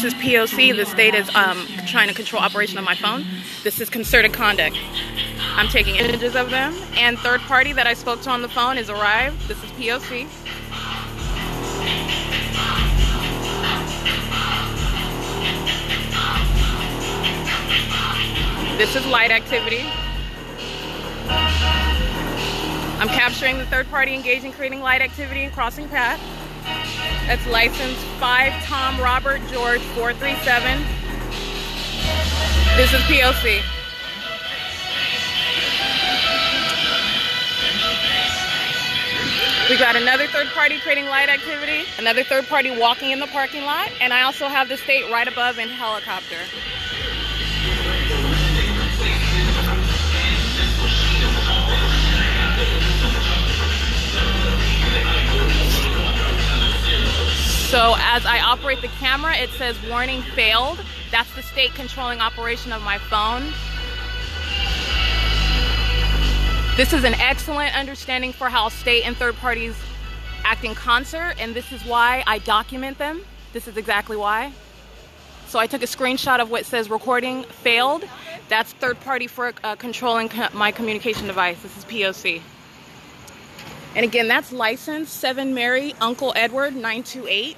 This is POC. The state is um, trying to control operation of my phone. This is concerted conduct. I'm taking images of them. And third party that I spoke to on the phone is arrived. This is POC. This is light activity. I'm capturing the third party engaged in creating light activity and crossing path. That's license 5 Tom Robert George 437. This is POC. We've got another third party creating light activity, another third party walking in the parking lot, and I also have the state right above in helicopter. So as I operate the camera, it says warning failed. That's the state controlling operation of my phone. This is an excellent understanding for how state and third parties act in concert, and this is why I document them. This is exactly why. So I took a screenshot of what says recording failed. That's third party for uh, controlling co my communication device. This is POC. And again, that's license 7 Mary Uncle Edward 928.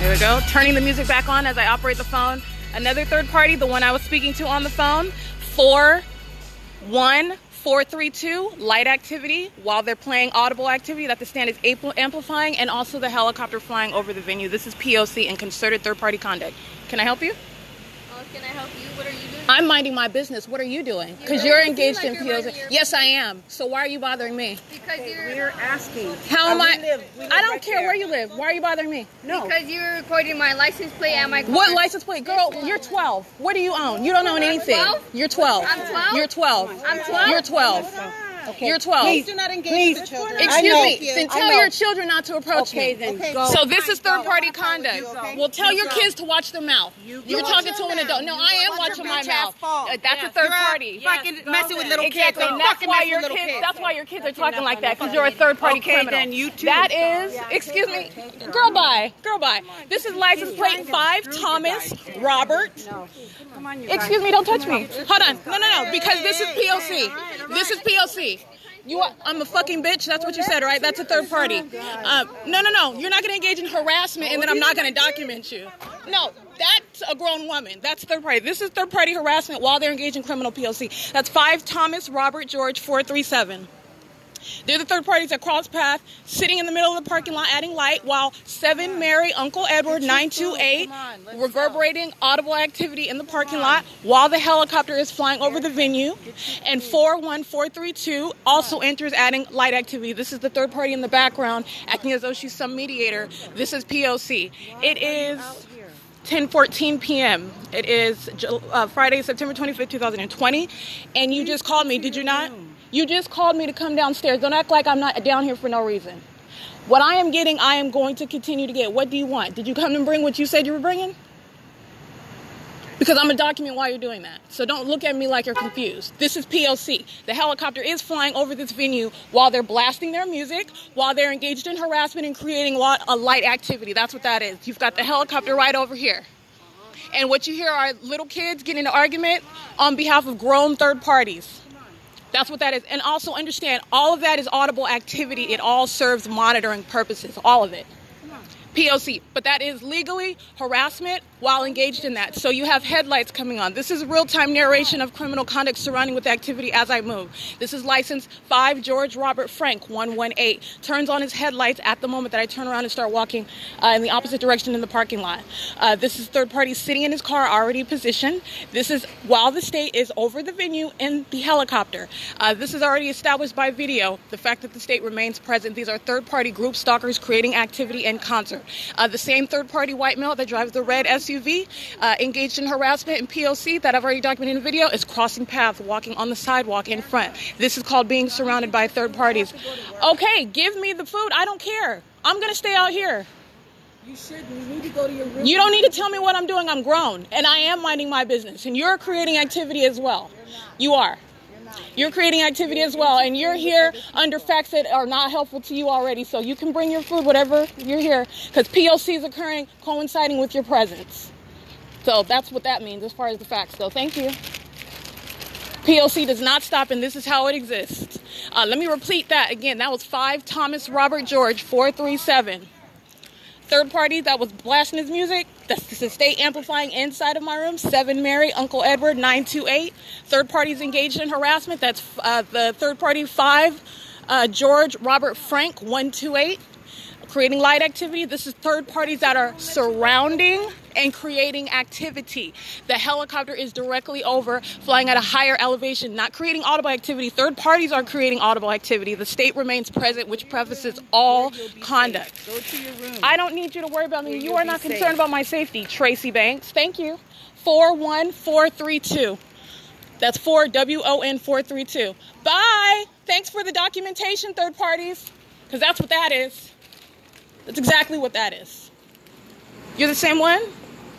There we go. Turning the music back on as I operate the phone. Another third party, the one I was speaking to on the phone, 41432, light activity while they're playing audible activity that the stand is amplifying, and also the helicopter flying over the venue. This is POC and concerted third party conduct. Can I help you? Uh, can I help you? What are you doing? I'm minding my business. What are you doing? Because You you're engaged seem in like you're POC. minding your Yes, I am. So why are you bothering me? Because you're We're asking. How Uh, am I? live- live I don't right care there. where you live. Why are you bothering me? No. because you're recording my license plate and my car. What license plate? Girl, you're 12. What do you own? You don't own anything. 12? You're 12. I'm 12? You're 12. I'm 12? You're 12. Okay. You're 12. Please do not engage Please. with the children. I Excuse know. me. Then tell your children not to approach Okay, me. then Okay. go. So this is third party You, conduct. okay? Well, tell You your go. kids to watch their mouth. You You're talking to an adult. No. I am watching my mouth. ass fall. That's a Yes. third You're party. Fucking messing with little kids. That's why your kids. kids. That's why your kids are talking like that because you're a third party Okay, criminal. then you too. That is. Excuse me. Girl, bye. Girl, bye. This is license plate five Thomas Robert. Come on. Excuse me, don't touch me. Hold on. No, no, no. Because this is POC. This is POC. You, are, I'm a fucking bitch. That's what you said, right? That's a third party. Um, no, no, no. You're not going to engage in harassment, and then I'm not going to document you. No, that's a grown woman. That's third party. This is third party harassment while they're engaged in criminal PLC. That's five Thomas Robert George four three seven. They're the third parties that cross path, sitting in the middle of the parking lot, adding light, while seven Mary Uncle Edward nine two eight reverberating audible activity in the parking lot while the helicopter is flying over the venue, and four one four three two also enters, adding light activity. This is the third party in the background, acting as though she's some mediator. This is POC. It is. 10:14 p.m. It is uh, Friday, September 25th, 2020, and you just called me, did you not? You just called me to come downstairs. Don't act like I'm not down here for no reason. What I am getting, I am going to continue to get. What do you want? Did you come and bring what you said you were bringing? Because I'm gonna document why you're doing that. So don't look at me like you're confused. This is PLC. The helicopter is flying over this venue while they're blasting their music, while they're engaged in harassment and creating a light activity. That's what that is. You've got the helicopter right over here. And what you hear are little kids getting an argument on behalf of grown third parties. That's what that is. And also understand all of that is audible activity. It all serves monitoring purposes. All of it. POC, but that is legally harassment while engaged in that. So you have headlights coming on. This is real-time narration of criminal conduct surrounding with activity as I move. This is license 5 George Robert Frank 118. Turns on his headlights at the moment that I turn around and start walking uh, in the opposite direction in the parking lot. Uh, this is third party sitting in his car already positioned. This is while the state is over the venue in the helicopter. Uh, this is already established by video. The fact that the state remains present. These are third party group stalkers creating activity in concert. Uh, the same third party white male that drives the red SUV uh, engaged in harassment and POC that I've already documented in the video is crossing paths, walking on the sidewalk in front. This is called being surrounded by third parties. Okay, give me the food. I don't care. I'm going to stay out here. You should. You need to go to your room. You don't need to tell me what I'm doing. I'm grown and I am minding my business. And you're creating activity as well. You are. You're creating activity as well, and you're here under facts that are not helpful to you already. So you can bring your food, whatever you're here, because POC is occurring, coinciding with your presence. So that's what that means as far as the facts go. Thank you. POC does not stop, and this is how it exists. Uh, let me repeat that again. That was 5 Thomas Robert George 437. Third party that was blasting his music, that's the state amplifying inside of my room. 7 Mary, Uncle Edward 928. Third parties engaged in harassment, that's uh, the third party 5 uh, George Robert Frank 128 creating light activity. This is third parties that are surrounding and creating activity. The helicopter is directly over, flying at a higher elevation, not creating audible activity. Third parties are creating audible activity. The state remains present, which prefaces all conduct. Go to your room. I don't need you to worry about me. You are not concerned about my safety. Tracy Banks. Thank you. 41432. That's 4 W O N 432. Bye. Thanks for the documentation, third parties. Because that's what that is. That's exactly what that is. You're the same one?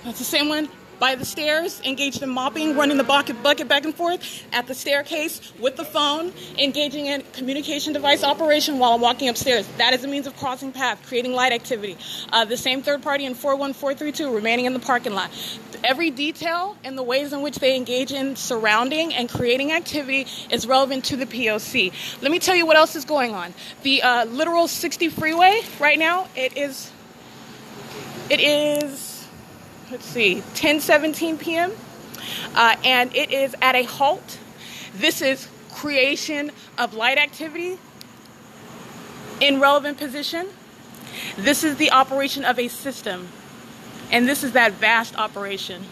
That's the same one by the stairs, engaged in mopping, running the bucket, back and forth at the staircase with the phone, engaging in communication device operation while I'm walking upstairs. That is a means of crossing path, creating light activity. Uh, the same third party in 41432 remaining in the parking lot. Every detail and the ways in which they engage in surrounding and creating activity is relevant to the POC. Let me tell you what else is going on. The uh, literal 60 freeway right now, it is, it is let's see 10:17 p.m. Uh, and it is at a halt. This is creation of light activity in relevant position. This is the operation of a system, and this is that vast operation.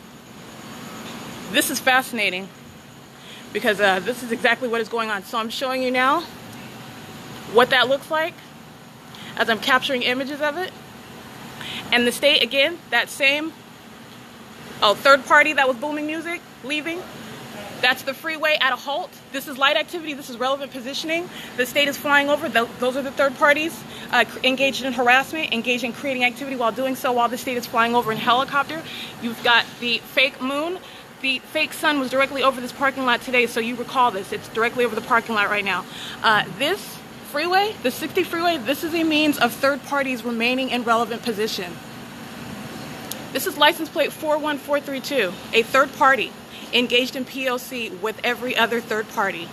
This is fascinating because uh, this is exactly what is going on. So I'm showing you now what that looks like as I'm capturing images of it. And the state, again, that same Oh, third party that was booming music leaving. That's the freeway at a halt. This is light activity. This is relevant positioning. The state is flying over. Those are the third parties uh, engaged in harassment, engaged in creating activity while doing so while the state is flying over in helicopter. You've got the fake moon. The fake sun was directly over this parking lot today, so you recall this. It's directly over the parking lot right now. Uh, this freeway, the 60 freeway, this is a means of third parties remaining in relevant position. This is license plate 41432, a third party engaged in POC with every other third party.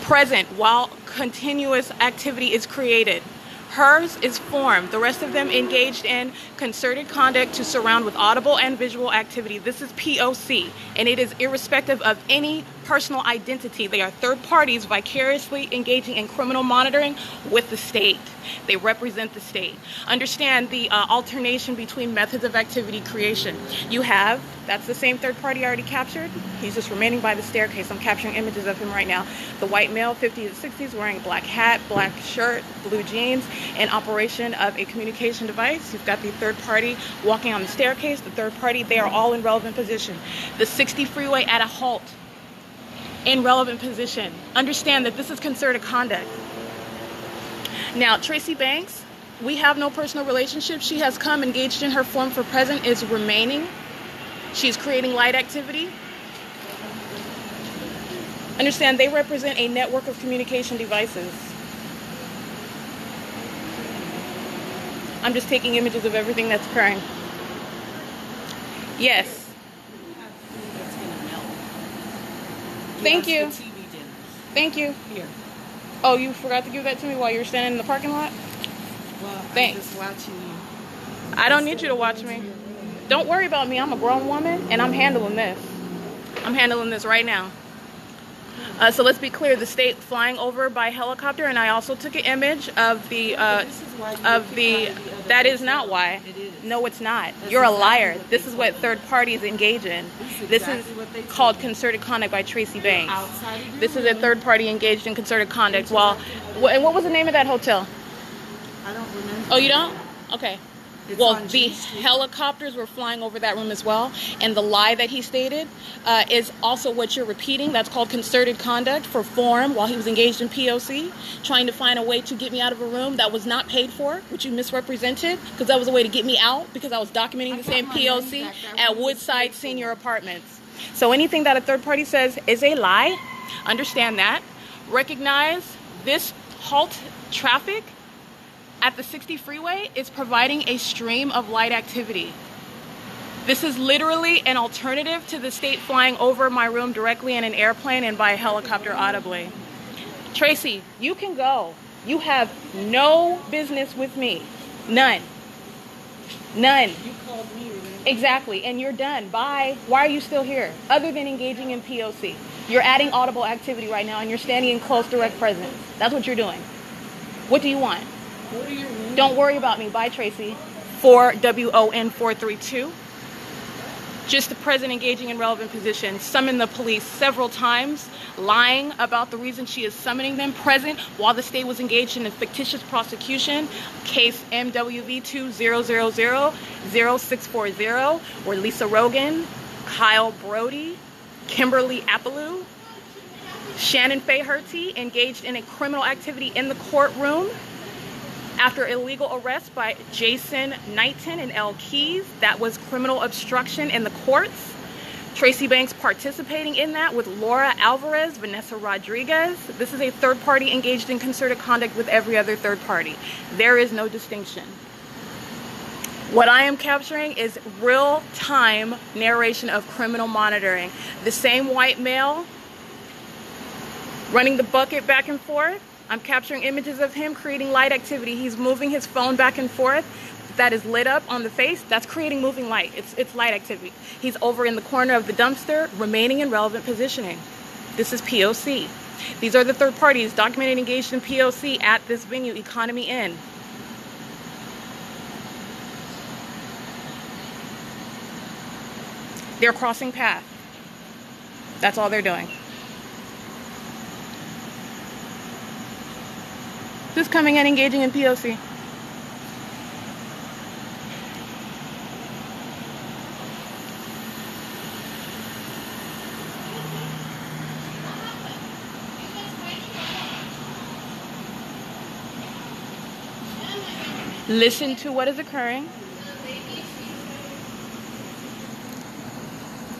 Present while continuous activity is created. Hers is formed. The rest of them engaged in concerted conduct to surround with audible and visual activity. This is POC, and it is irrespective of any personal identity. They are third parties vicariously engaging in criminal monitoring with the state. They represent the state. Understand the uh, alternation between methods of activity creation. You have, that's the same third party I already captured. He's just remaining by the staircase. I'm capturing images of him right now. The white male, 50s and 60s, wearing black hat, black shirt, blue jeans, in operation of a communication device. You've got the third party walking on the staircase. The third party, they are all in relevant position. The 60 freeway at a halt in relevant position. Understand that this is concerted conduct. Now, Tracy Banks, we have no personal relationship. She has come engaged in her form for present, is remaining. She's creating light activity. Understand, they represent a network of communication devices. I'm just taking images of everything that's occurring. Yes. That's gonna melt. Thank you. us the TV dinner. Thank you. Here. Oh, you forgot to give that to me while you were standing in the parking lot? Well, Thanks. I'm just watching you. I don't need you to watch me. Don't worry about me. I'm a grown woman and I'm handling this. I'm handling this right now. Uh, so let's be clear the state flying over by helicopter, and I also took an image of the. Uh, This is why you of the kicked out of the other that is not why. No it's not. You're a liar. this is what third parties engage in. This is this exactly is what they told called concerted conduct by tracy banks. outside of your this is a third party engaged in concerted conduct while wh- and what was the name of that hotel? I don't remember. oh you don't? Okay It's well, the helicopters were flying over that room as well, and the lie that he stated uh, is also what you're repeating. That's called concerted conduct for form while he was engaged in POC, trying to find a way to get me out of a room that was not paid for, which you misrepresented, because that was a way to get me out because I was documenting I the same POC at Woodside. Senior Apartments. So anything that a third party says is a lie. Understand that. Recognize this halt traffic at the 60 freeway is providing a stream of light activity. This is literally an alternative to the state flying over my room directly in an airplane and by a helicopter audibly. Tracy, you can go. You have no business with me. None. None. You called me, remember? Exactly. And you're done. Bye. Why are you still here? Other than engaging in POC. You're adding audible activity right now and you're standing in close direct presence. That's what you're doing. What do you want? Don't worry about me. Bye, Tracy. 4WON 432. Just the present engaging in relevant positions. Summoned the police several times, lying about the reason she is summoning them. Present while the state was engaged in a fictitious prosecution. Case MWV 20000640, where Lisa Rogan, Kyle Brody, Kimberly Appaloo, Shannon Faherty engaged in a criminal activity in the courtroom after illegal arrest by Jason Knighton and L. Keys. That was criminal obstruction in the courts. Tracy Banks participating in that with Laura Alvarez, Vanessa Rodriguez. This is a third party engaged in concerted conduct with every other third party. There is no distinction. What I am capturing is real time narration of criminal monitoring. The same white male running the bucket back and forth. I'm capturing images of him creating light activity. He's moving his phone back and forth. That is lit up on the face. That's creating moving light. It's, it's light activity. He's over in the corner of the dumpster, remaining in relevant positioning. This is POC. These are the third parties documented engaged in POC at this venue, Economy Inn. They're crossing path. That's all they're doing. Who's coming and engaging in POC? Listen to what is occurring.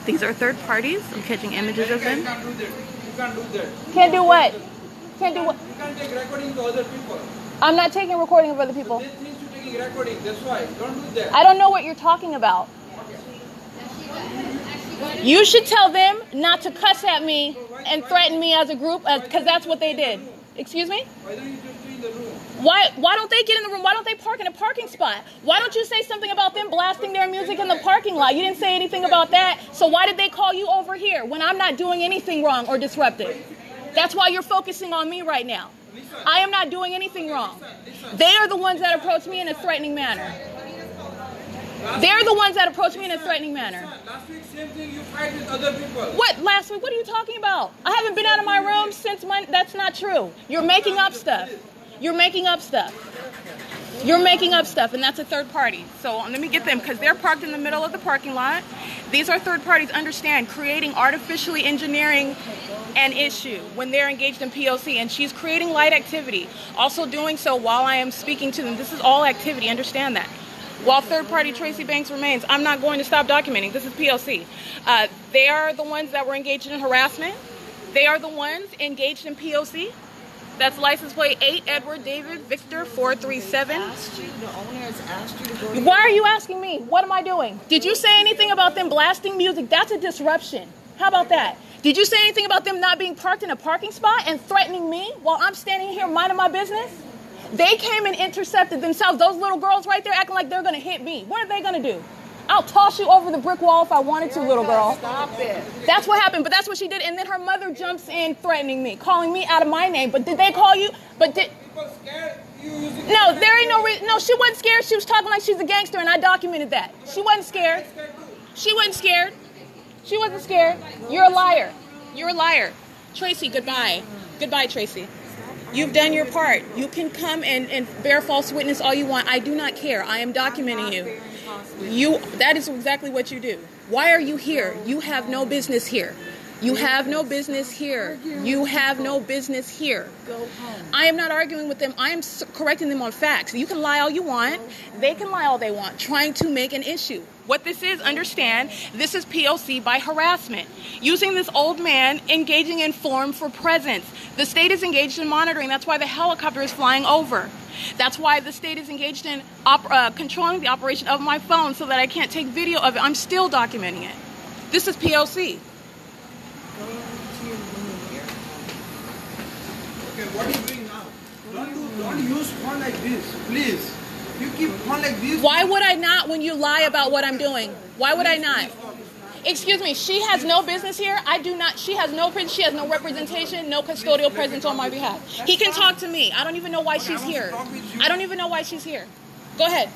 These are third parties. I'm catching images of You them. can't do that. You can't do that. Can't do what? Can't do what? Take recording to other people. I'm not taking recording of other people. They think you taking recording. That's why. Don't do that. I don't know what you're talking about. You should tell them not to cuss at me and threaten me as a group because that's what they did. Excuse me? Why don't you just do in the room? Why why don't they get in the room? Why don't they park in a parking spot? Why don't you say something about them blasting their music in the parking lot? You didn't say anything about that. So why did they call you over here when I'm not doing anything wrong or disruptive? That's why you're focusing on me right now. I am not doing anything wrong. They are the ones that approach me in a threatening manner. They're the ones that approach me in a threatening manner. Last week, same thing. You fight with other people. What last week? What are you talking about? I haven't been out of my room since Monday. That's not true. You're making up stuff. You're making up stuff. You're making up stuff, and that's a third party. So let me get them because they're parked in the middle of the parking lot. These are third parties. Understand creating artificially engineering an issue when they're engaged in POC, and she's creating light activity. Also doing so while I am speaking to them. This is all activity. Understand that. While third party Tracy Banks remains, I'm not going to stop documenting. This is POC. Uh, they are the ones that were engaged in harassment. They are the ones engaged in POC. That's license plate 8 Edward David Victor 437. You, the owner has asked you to go to Why are you asking me? What am I doing? Did you say anything about them blasting music? That's a disruption. How about that? Did you say anything about them not being parked in a parking spot and threatening me while I'm standing here minding my business? They came and intercepted themselves. Those little girls right there acting like they're gonna hit me. What are they gonna do? I'll toss you over the brick wall if I wanted to, little girl. Stop it. That's what happened, but that's what she did. And then her mother jumps in threatening me, calling me out of my name. But did they call you? But did People scared you using. no, there ain't no reason. No, she wasn't scared. She was talking like she's a gangster, and I documented that. She wasn't scared. She wasn't scared. She wasn't scared. You're a liar. You're a liar. Tracy, goodbye. Goodbye, Tracy. You've done your part. You can come and, and bear false witness all you want. I do not care. I am documenting you. You that is exactly what you do. Why are you here? You have no business here. You have no business here. You have no business here. Go home. I am not arguing with them. I am correcting them on facts. You can lie all you want. They can lie all they want, trying to make an issue. What this is, understand, this is POC by harassment. Using this old man engaging in form for presence. The state is engaged in monitoring. That's why the helicopter is flying over. That's why the state is engaged in op- uh, controlling the operation of my phone so that I can't take video of it. I'm still documenting it. This is POC. Go to your room here. Okay, what are you doing now? Don't do, don't use phone like this, please. You keep phone like this. Why would I not when you lie about what I'm doing? Why would I not? Excuse me, she has no business here. I do not. She has no she has no representation, no custodial presence on my behalf. He can talk to me. I don't even know why she's here. I don't even know why she's here. Go ahead.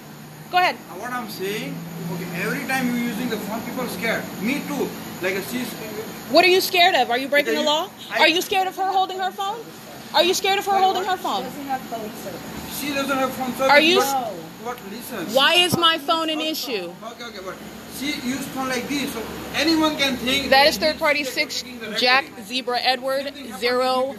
Go ahead. Uh, What I'm saying, okay, every time you're using the phone, people are scared. Me too. Like a she's. What are you scared of? Are you breaking the law? Are you scared of her holding her phone? Are you scared of her holding her phone? Doesn't have phone service. She doesn't have phone service. Are you- But, what? Listen. Why is my phone an issue? Okay, okay, but she used phone like this, so anyone can think. That is third party six Jack Zebra Edward zero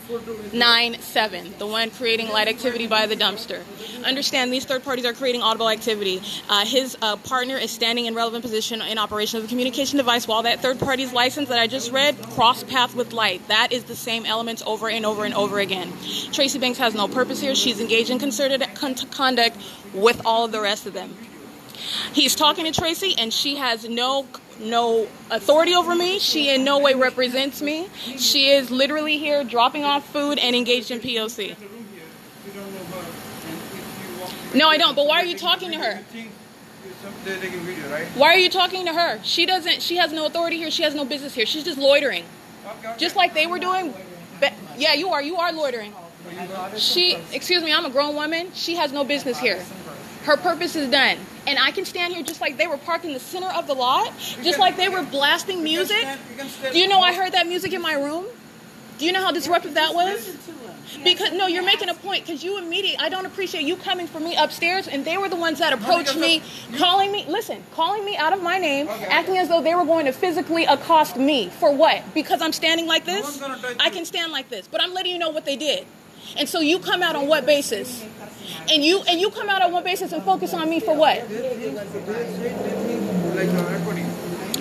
nine seven, the one creating light activity by the dumpster. Understand these third parties are creating audible activity. Uh, his uh, partner is standing in relevant position in operation of the communication device while that third party's license that I just read cross path with light. That is the same elements over and over and over again. Tracy Banks has no purpose here. She's engaged in concerted con- conduct with all of the rest of them. He's talking to Tracy, and she has no no authority over me. She in no way represents me. She is literally here dropping off food and engaged in POC. No, I don't. But why are you talking to her? Why are you talking to her? She doesn't. She has no authority here. She has no business here. She's just loitering, just like they were doing. Be- yeah, you are. You are loitering. She, excuse me, I'm a grown woman. She has no business here. Her purpose is done. And I can stand here just like they were parked in the center of the lot, just like they were blasting music. stand- stand- Do you know I heard that music in my room? Do you know how disruptive that was? Because no, you're making a point. Because you immediately, I don't appreciate you coming for me upstairs, and they were the ones that approached me, calling me. Listen, calling me out of my name, acting as though they were going to physically accost me for what? Because I'm standing like this. gonna I can stand like this, but I'm letting you know what they did. And so you come out on what basis? And you and you come out on one basis and focus on me for what?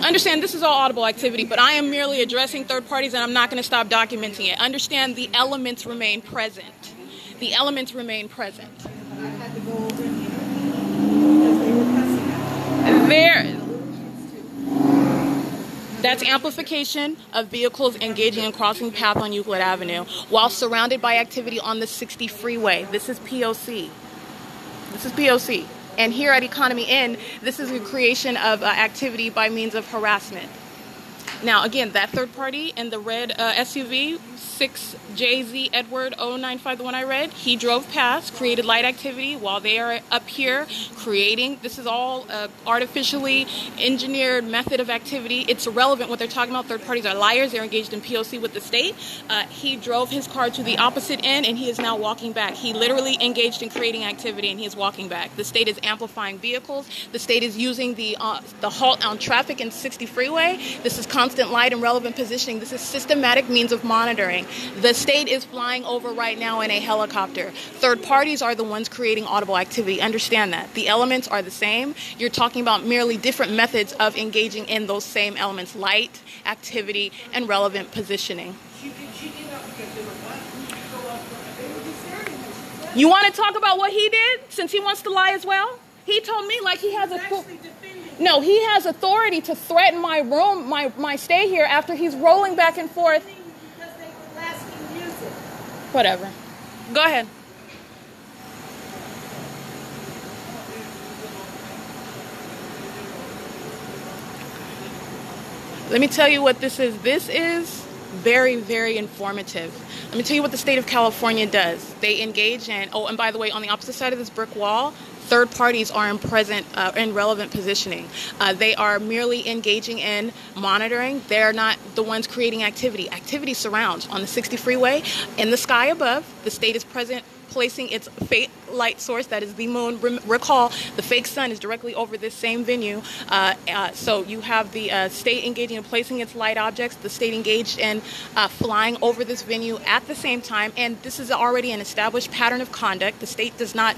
Understand this is all audible activity, but I am merely addressing third parties and I'm not going to stop documenting it. Understand the elements remain present. The elements remain present. I had to go over and you know, because they were cussing at me. There that's amplification of vehicles engaging in crossing path on Euclid Avenue while surrounded by activity on the 60 freeway. This is POC. This is POC. And here at Economy Inn, this is a creation of uh, activity by means of harassment. Now, again, that third party in the red uh, SUV, 6JZ Edward 095, the one I read, he drove past, created light activity while they are up here creating. This is all uh, artificially engineered method of activity. It's irrelevant what they're talking about. Third parties are liars. They're engaged in POC with the state. Uh, he drove his car to the opposite end and he is now walking back. He literally engaged in creating activity and he is walking back. The state is amplifying vehicles. The state is using the uh, the halt on traffic in 60 freeway. This is constant light and relevant positioning. This is systematic means of monitoring. The state is flying over right now in a helicopter. Third parties are the ones creating audible activity. Understand that. The elements are the same. You're talking about merely different methods of engaging in those same elements light, activity, and relevant positioning. You want to talk about what he did since he wants to lie as well? He told me like he has a no, he has authority to threaten my room, my my stay here after he's rolling back and forth. Because they were blasting music. Whatever. Go ahead. Let me tell you what this is. This is very, very informative. Let me tell you what the state of California does. They engage in, oh, and by the way, on the opposite side of this brick wall, third parties are in present, uh, in relevant positioning. Uh, they are merely engaging in monitoring. They're not the ones creating activity. Activity surrounds on the 60 freeway in the sky above. The state is present placing its fa- light source that is the moon. Recall, the fake sun is directly over this same venue. Uh, uh, so you have the uh, state engaging in placing its light objects, the state engaged in uh, flying over this venue at the same time. And this is already an established pattern of conduct. The state does not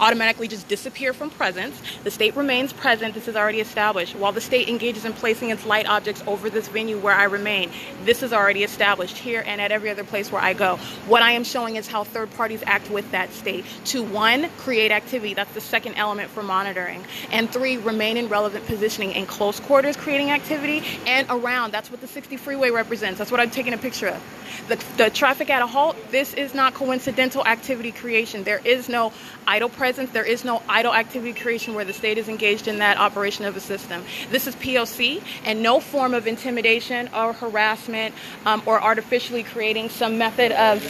automatically just disappear from presence. The state remains present. This is already established. While the state engages in placing its light objects over this venue where I remain, this is already established here and at every other place where I go. What I am showing is how third parties act with that state. To one, create activity. That's the second element for monitoring. And three, remain in relevant positioning in close quarters, creating activity, and around. That's what the 60 freeway represents. That's what I'm taking a picture of. The, the traffic at a halt, this is not coincidental activity creation. There is no idle presence, there is no idle activity creation where the state is engaged in that operation of a system. This is POC, and no form of intimidation or harassment um, or artificially creating some method of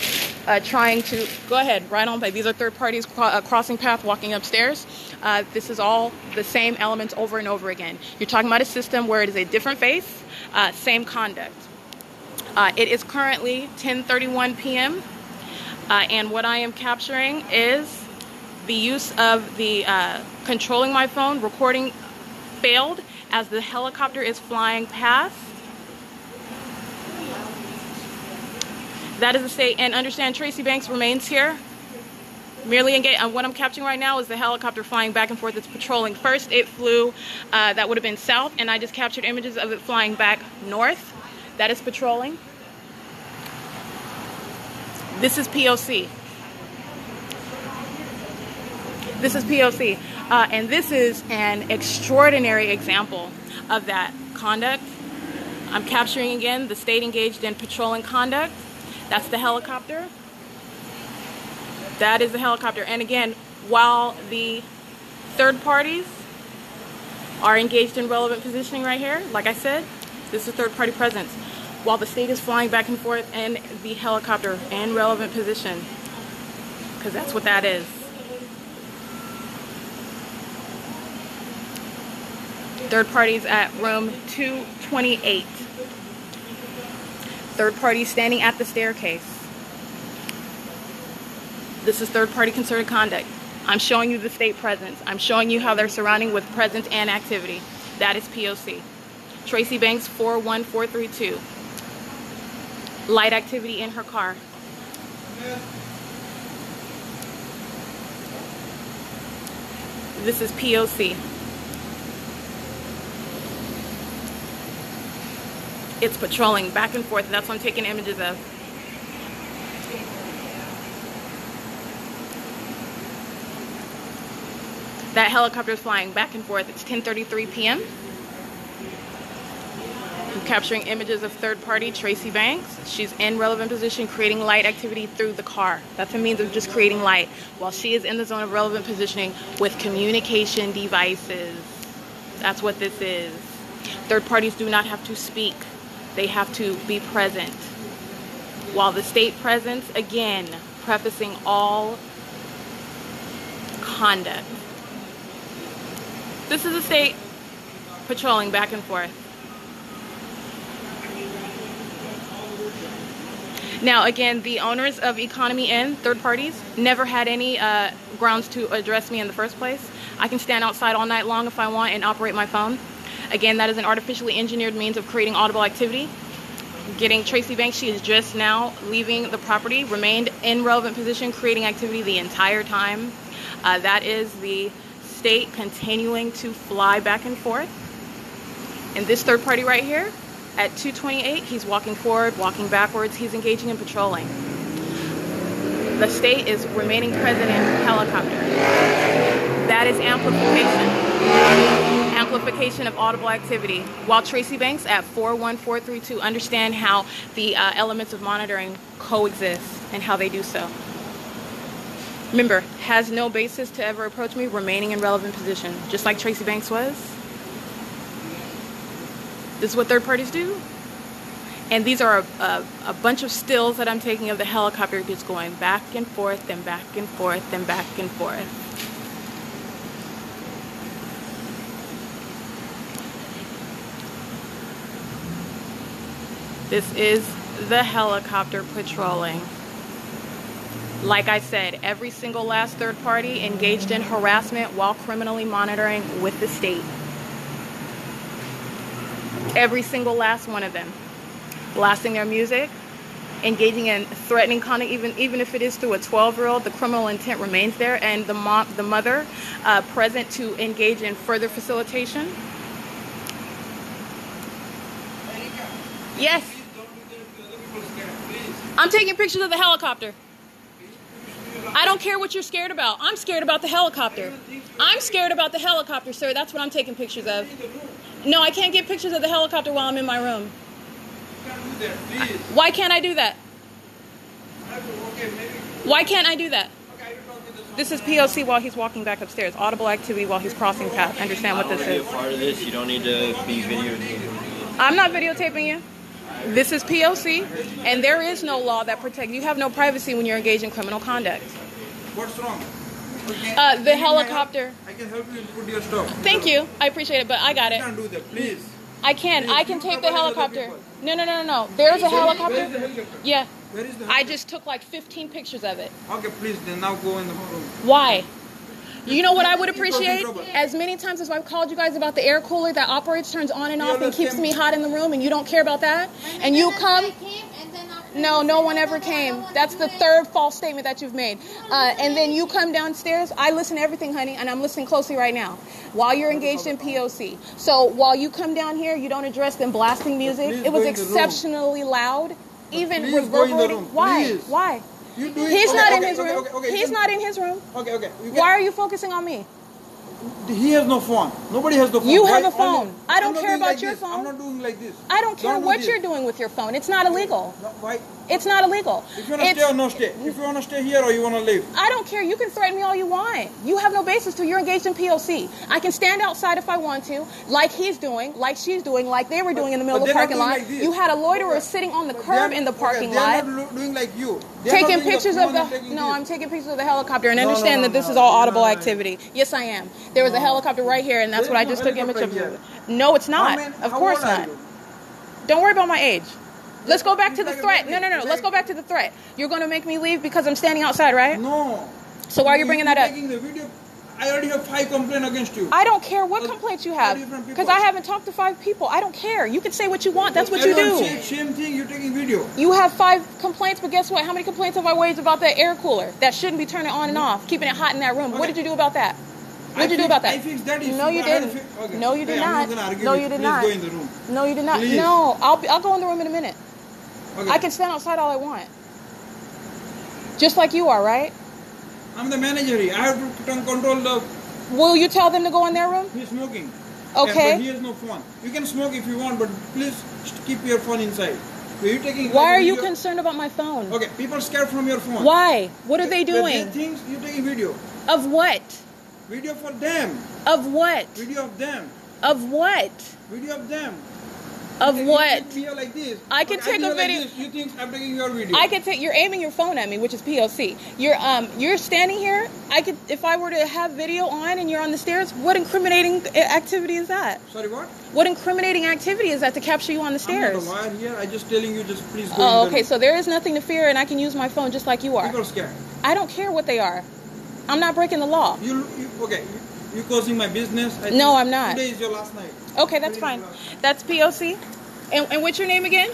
uh, trying to go ahead, right on by. These are third parties cro- uh, crossing path, walking upstairs. Uh, this is all the same elements over and over again. You're talking about a system where it is a different face, uh, same conduct. Uh, it is currently 10:31 p.m. And what I am capturing is the use of the uh, controlling my phone recording failed as the helicopter is flying past. That is the state, and understand Tracy Banks remains here. Merely engaged. And what I'm capturing right now is the helicopter flying back and forth. It's patrolling. First, it flew. Uh, that would have been south, and I just captured images of it flying back north. That is patrolling. This is POC. This is POC. Uh, and this is an extraordinary example of that conduct. I'm capturing again the state engaged in patrolling conduct. That's the helicopter. That is the helicopter. And again, while the third parties are engaged in relevant positioning right here, like I said, this is third party presence. While the state is flying back and forth in the helicopter in relevant position, because that's what that is. Third parties at room 228. Third party standing at the staircase. This is third party concerted conduct. I'm showing you the state presence. I'm showing you how they're surrounding with presence and activity. That is POC. Tracy Banks 41432. Light activity in her car. This is POC. It's patrolling back and forth. That's what I'm taking images of. That helicopter is flying back and forth. It's 10:33 p.m. I'm capturing images of third party Tracy Banks. She's in relevant position creating light activity through the car. That's a means of just creating light while she is in the zone of relevant positioning with communication devices. That's what this is. Third parties do not have to speak. They have to be present. While the state presence, again, prefacing all conduct. This is a state patrolling back and forth. Now, again, the owners of Economy Inn, third parties, never had any uh, grounds to address me in the first place. I can stand outside all night long if I want and operate my phone. Again, that is an artificially engineered means of creating audible activity. Getting Tracy Banks, she is just now leaving the property, remained in relevant position, creating activity the entire time. Uh, that is the state continuing to fly back and forth. And this third party right here, at 228, he's walking forward, walking backwards, he's engaging in patrolling. The state is remaining present in helicopter. That is amplification. Amplification of audible activity. While Tracy Banks at 41432 understand how the uh, elements of monitoring coexist and how they do so. Remember, has no basis to ever approach me, remaining in relevant position, just like Tracy Banks was. This is what third parties do. And these are a, a, a, bunch of stills that I'm taking of the helicopter just going back and forth and back and forth and back and forth. This is the helicopter patrolling. Like I said, every single last third party engaged in harassment while criminally monitoring with the state. Every single last one of them. Blasting their music, engaging in threatening conduct, even even if it is through a 12-year-old, the criminal intent remains there, and the mom, the mother, uh, present to engage in further facilitation. Yes, Please don't do that to other people scared. Please. I'm taking pictures of the helicopter. I don't care what you're scared about. I'm scared about the helicopter. I'm scared about the helicopter, sir. That's what I'm taking pictures of. In the room. No, I can't get pictures of the helicopter while I'm in my room. You can't do that. Please. Why can't I do that? I have to- Okay, maybe. Why can't I do that? Okay, I will talk with the This is POC while he's walking back upstairs. Audible activity while he's crossing path. Understand what this is? be a part of this. You don't need to be videotaping. I'm not videotaping you. This is POC, and there is no law that protects. You have no privacy when you're engaged in criminal conduct. What's wrong? Uh, the You need my help? helicopter. I can help you put your stuff. Thank you. I appreciate it, but I got You it. can't do that, please. I can. Please, I can you take the cover the other helicopter. No, no, no, no, no. There's a helicopter. the helicopter? Yeah. Where is the helicopter? I just took like 15 pictures of it. Okay, please, then now go in the room. Why? You know what I would appreciate? As many times as I've called you guys about the air cooler that operates, turns on and off, and keeps me hot in the room, and you don't care about that? And you come. No, no one ever came. That's the third false statement that you've made. Uh, and then you come downstairs. I listen to everything, honey, and I'm listening closely right now while you're engaged in POC. So while you come down here, you don't address them blasting music. It was go in the room. exceptionally loud, even please in the reverberating. room, Why? Why? You do it. He's okay, not in his okay, room. Okay, okay, He's not in his room. Okay, okay. Why are you focusing on me? He has no phone. Nobody has the phone. You have a phone. only- I don't care about like your this. phone. I'm not doing like this. I don't care Don't do what this. you're doing with your phone. It's not illegal. No, why? It's not illegal. If you wanna stay or not stay. If you wanna stay here or you wanna leave. I don't care. You can threaten me all you want. You have no basis to. You're engaged in POC. I can stand outside if I want to, like he's doing, like she's doing, like they were doing in the middle But of the parking lot. like you had a loiterer Okay. sitting on the curb in the okay, parking they're lot. not doing like you. They're Taking pictures of the no, this. I'm taking pictures of the helicopter and No, no, understand no, that this no, is all no, audible no, no. activity. Yes, I am. There was a helicopter right here, and that's There what I just took image of. No, it's not. Of course not. Don't worry about my age. Let's go back to the threat. No, no, no. Let's go back to the threat. You're going to make me leave because I'm standing outside, right? No. So why are you bringing that up? Taking the video. I already have five complaints against you. I don't care what Uh, complaints you have because. I haven't talked to five people. I don't care. You can say what you want. That's what you do. Same, same thing. You're taking video. You have five complaints, but guess what? How many complaints have I waged about that air cooler that shouldn't be turning on and off, keeping it hot in that room? What did you do about that? What did you do about that? That. No, you I had to didn't. fi- okay. No, you did Hey, not. not No, you did Please not. go in the room. No, you did not. Please. No, I'll be, I'll go in the room in a minute. Okay. I can stand outside all I want, just like you are, right? I'm the manager. I have to control the. Will you tell them to go in their room? He's smoking. Okay. Yeah, but he has no phone. You can smoke if you want, but please keep your phone inside. So you taking. Why are you concerned about my phone? Okay, people scared from your phone. Why? What are they doing? things you taking video. Of what? Video for them. Of what? Video of them. Of what? Video of them. Of what? like this. I can take a behave like video- You think I'm taking your video? I could take. You're aiming your phone at me, which is POC. You're um. You're standing here. I could, if I were to have video on and you're on the stairs. What incriminating activity is that? Sorry, what? What incriminating activity is that to capture you on the stairs? I'm not a liar here. I'm just telling you, just please go. Oh, the okay. So there is nothing to fear, and I can use my phone just like you are. People scared. I don't care what they are. I'm not breaking the law. You, you okay? You, causing my business? I No, I'm not. Today is your last night. Okay, that's fine. That's POC. And, and what's your name again?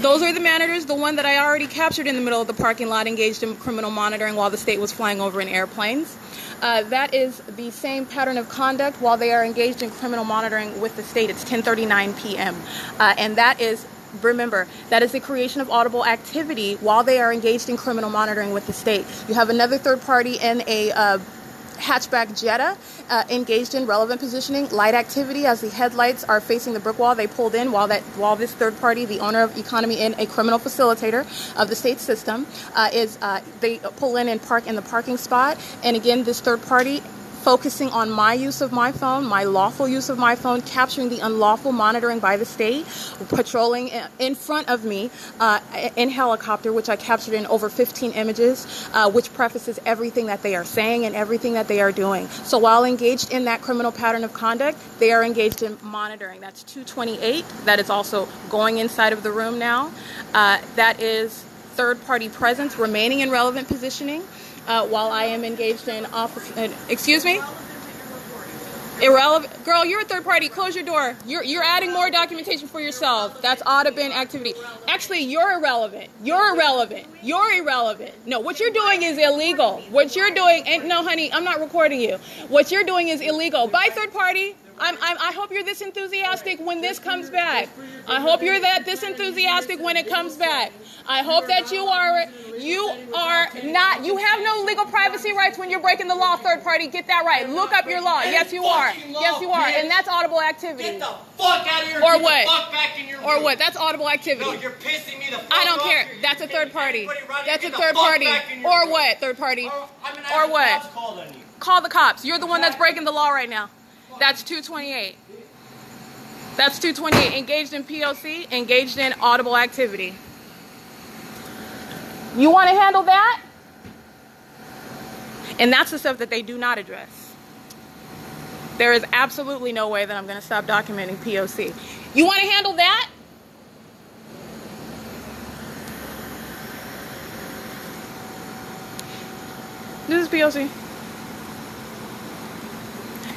Those are the managers, the one that I already captured in the middle of the parking lot, engaged in criminal monitoring while the state was flying over in airplanes. Uh, that is the same pattern of conduct while they are engaged in criminal monitoring with the state. It's 10:39 p.m. Uh, and that is remember that is the creation of audible activity while they are engaged in criminal monitoring with the state. You have another third party in a uh, hatchback Jetta uh, engaged in relevant positioning, light activity as the headlights are facing the brick wall. They pulled in while that while this third party, the owner of Economy Inn a criminal facilitator of the state system, uh, is uh, they pull in and park in the parking spot. And again, this third party focusing on my use of my phone, my lawful use of my phone, capturing the unlawful monitoring by the state, patrolling in front of me uh, in helicopter, which I captured in over 15 images, uh, which prefaces everything that they are saying and everything that they are doing. So while engaged in that criminal pattern of conduct, they are engaged in monitoring. That's 228. That is also going inside of the room now. Uh, that is third party presence remaining in relevant positioning uh, while I am engaged in office. Uh, excuse me? Irrelevant, girl. You're a third party. Close your door. You're you're adding more documentation for yourself. That's audible activity. Actually, you're irrelevant. You're irrelevant. You're irrelevant. No, what you're doing is illegal. What you're doing, and no, honey, I'm not recording you. What you're doing is illegal. By third party. I'm, I'm, I hope you're this enthusiastic when this comes back. I hope you're that this enthusiastic when it comes back. I hope that you are you are not you have no legal privacy rights when you're breaking the law. Third party, get that right. Look up your law. Yes, you are. Yes, you are, and that's audible activity. Get the fuck out of here. Or what? Fuck back in your Or what? That's audible activity. No, you're pissing me the fuck I don't care. That's a third party. That's a third party. back in your Or what? Third party. Or, I'm gonna Or have the what? cops called on you. Call the cops. You're the one that's breaking the law right now. That's 228. That's 228. Engaged in POC, engaged in audible activity. You want to handle that? And that's the stuff that they do not address. There is absolutely no way that I'm going to stop documenting POC. You want to handle that? This is POC.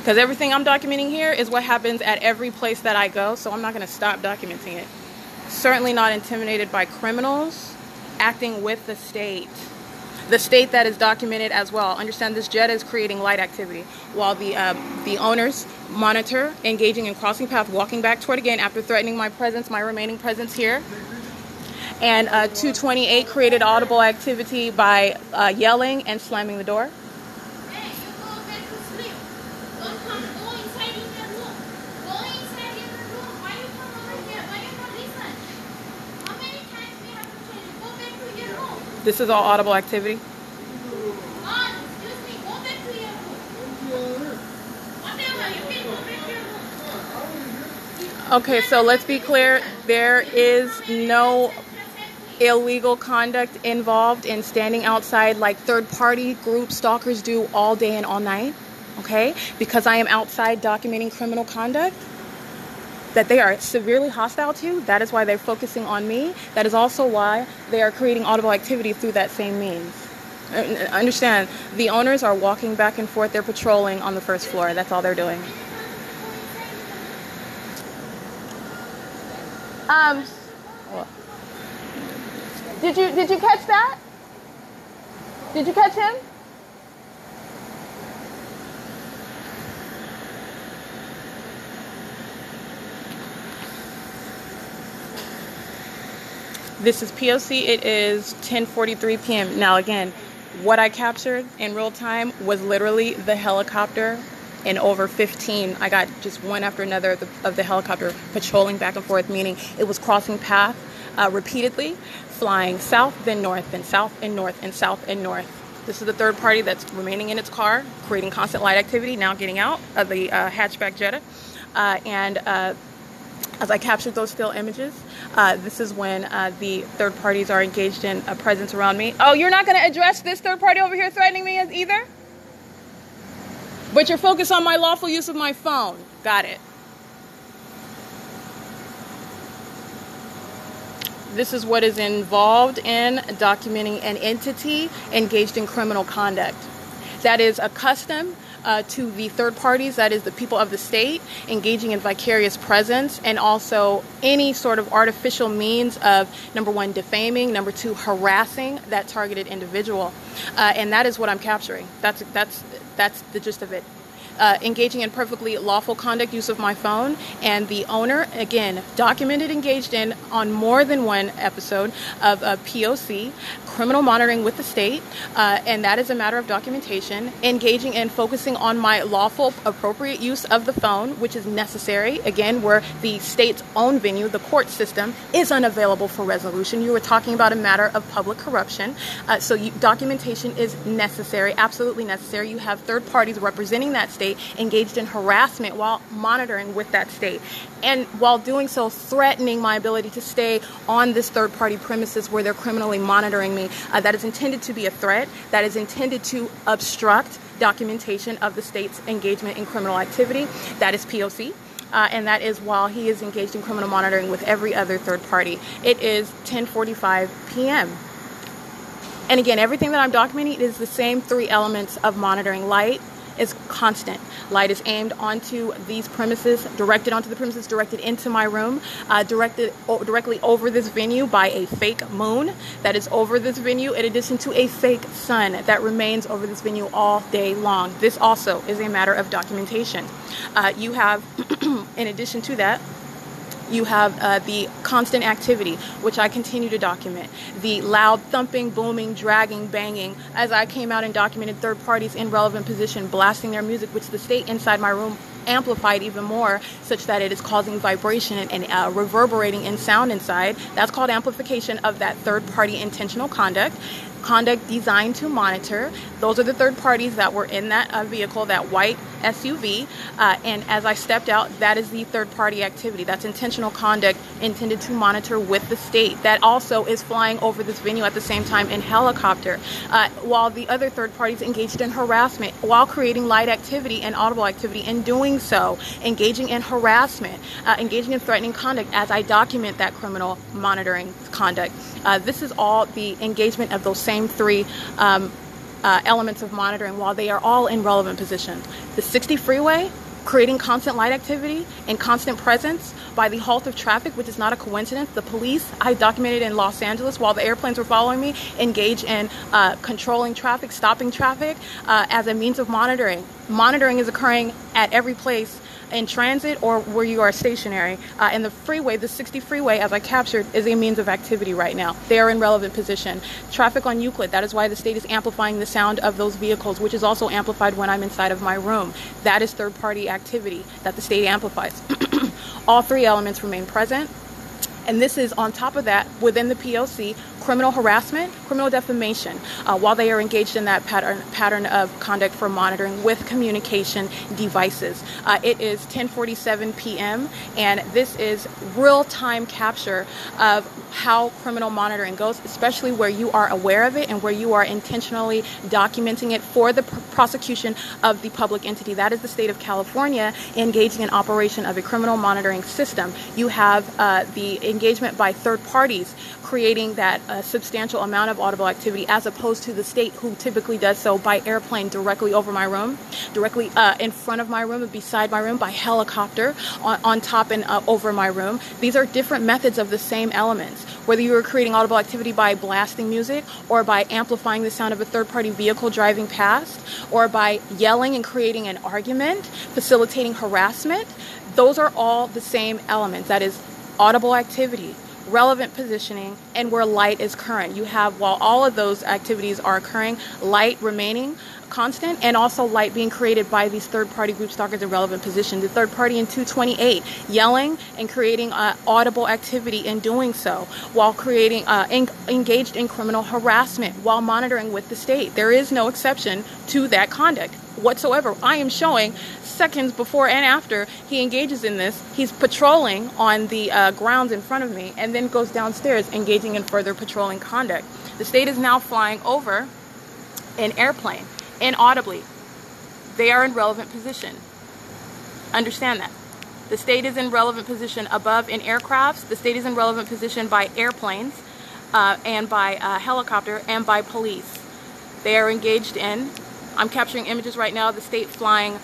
Because everything I'm documenting here is what happens at every place that I go, so I'm not going to stop documenting it. Certainly not intimidated by criminals acting with the state. The state that is documented as well. Understand this jet is creating light activity while the uh, the owners monitor engaging in crossing path, walking back toward again after threatening my presence, my remaining presence here. And uh, 228 created audible activity by uh, yelling and slamming the door. Hey, you go back to sleep. Don't come. Go inside in your room. Go inside in your room. Why you come over here? Why you not listen? How many times we have to tell you? Go back to your room. This is all audible activity. Okay, so let's be clear. There is no illegal conduct involved in standing outside like third party group stalkers do all day and all night. Okay? Because I am outside documenting criminal conduct that they are severely hostile to. That is why they're focusing on me. That is also why they are creating audible activity through that same means. Uh, Understand, the owners are walking back and forth, they're patrolling on the first floor. That's all they're doing. Um, did you did you catch that? Did you catch him? This is POC. It is 10:43 p.m. Now again, what I captured in real time was literally the helicopter and over 15. I got just one after another of the, of the helicopter patrolling back and forth, meaning it was crossing path uh, repeatedly, flying south, then north, then south and north, and south and north. This is the third party that's remaining in its car, creating constant light activity, now getting out of the uh, hatchback Jetta. Uh, and uh, as I captured those still images, uh, this is when uh, the third parties are engaged in a presence around me. Oh, you're not going to address this third party over here threatening me as either? But you're focused on my lawful use of my phone. Got it. This is what is involved in documenting an entity engaged in criminal conduct. That is a custom uh, to the third parties, that is the people of the state, engaging in vicarious presence and also any sort of artificial means of number one, defaming, number two, harassing that targeted individual. Uh, and that is what I'm capturing. That's, that's, that's the gist of it uh, engaging in perfectly lawful conduct use of my phone. And the owner again documented engaged in on more than one episode of poc criminal monitoring with the state uh, and that is a matter of documentation engaging in focusing on my lawful appropriate use of the phone which is necessary again where the state's own venue the court system is unavailable for resolution. You were talking about a matter of public corruption uh, so you, documentation is necessary absolutely necessary. You have third parties representing that state engaged in harassment while monitoring with that state and while doing so threatening my ability to stay on this third party premises where they're criminally monitoring me uh, that is intended to be a threat that is intended to obstruct documentation of the state's engagement in criminal activity that is poc uh, and that is while he is engaged in criminal monitoring with every other third party. It is 10:45 p.m. And again, everything that I'm documenting is the same three elements of monitoring. Light is constant. Light is aimed onto these premises, directed onto the premises, directed into my room, uh, directed o- directly over this venue by a fake moon that is over this venue, in addition to a fake sun that remains over this venue all day long. This also is a matter of documentation. Uh, you have, in addition to that, you have uh, the constant activity, which I continue to document. The loud thumping, booming, dragging, banging, as I came out and documented third parties in relevant position blasting their music, which the state inside my room amplified even more, such that it is causing vibration and, uh, reverberating in sound inside. That's called amplification of that third party intentional conduct conduct designed to monitor. Those are the third parties that were in that uh, vehicle, that white SUV. Uh, and as I stepped out, that is the third party activity. That's intentional conduct intended to monitor with the state. That also is flying over this venue at the same time in helicopter. Uh, while the other third parties engaged in harassment while creating light activity and audible activity. In doing so, engaging in harassment, uh, engaging in threatening conduct as I document that criminal monitoring conduct. Uh, this is all the engagement of those same three. Um, uh, elements of monitoring while they are all in relevant position. The 60 freeway, creating constant light activity and constant presence by the halt of traffic, which is not a coincidence. The police, I documented in Los Angeles while the airplanes were following me, engage in uh, controlling traffic, stopping traffic uh, as a means of monitoring. Monitoring is occurring at every place in transit or where you are stationary. Uh, and the freeway, the 60 freeway, as I captured, is a means of activity right now. They are in relevant position. Traffic on Euclid, that is why the state is amplifying the sound of those vehicles, which is also amplified when I'm inside of my room. That is third party activity that the state amplifies. All three elements remain present. And this is on top of that, within the POC, criminal harassment, criminal defamation, uh, while they are engaged in that pattern pattern of conduct for monitoring with communication devices. Uh, it is 10:47 p.m. and this is real-time capture of how criminal monitoring goes, especially where you are aware of it and where you are intentionally documenting it for the pr- prosecution of the public entity. That is the state of California engaging in operation of a criminal monitoring system. You have uh, the engagement by third parties creating that uh, substantial amount of audible activity as opposed to the state who typically does so by airplane directly over my room, directly uh, in front of my room and beside my room, by helicopter on, on top and uh, over my room. These are different methods of the same elements. Whether you are creating audible activity by blasting music or by amplifying the sound of a third party vehicle driving past or by yelling and creating an argument, facilitating harassment, those are all the same elements. That is audible activity, relevant positioning, and where light is current. You have, while all of those activities are occurring, light remaining constant and also light being created by these third party group stalkers in relevant positions. The third party in 228 yelling and creating uh, audible activity in doing so while creating uh, en- engaged in criminal harassment while monitoring with the state. There is no exception to that conduct whatsoever. I am showing seconds before and after he engages in this, he's patrolling on the uh, grounds in front of me and then goes downstairs engaging in further patrolling conduct. The state is now flying over an airplane inaudibly. They are in relevant position. Understand that. The state is in relevant position above in aircrafts. The state is in relevant position by airplanes uh, and by uh, helicopter and by police. They are engaged in. I'm capturing images right now the state flying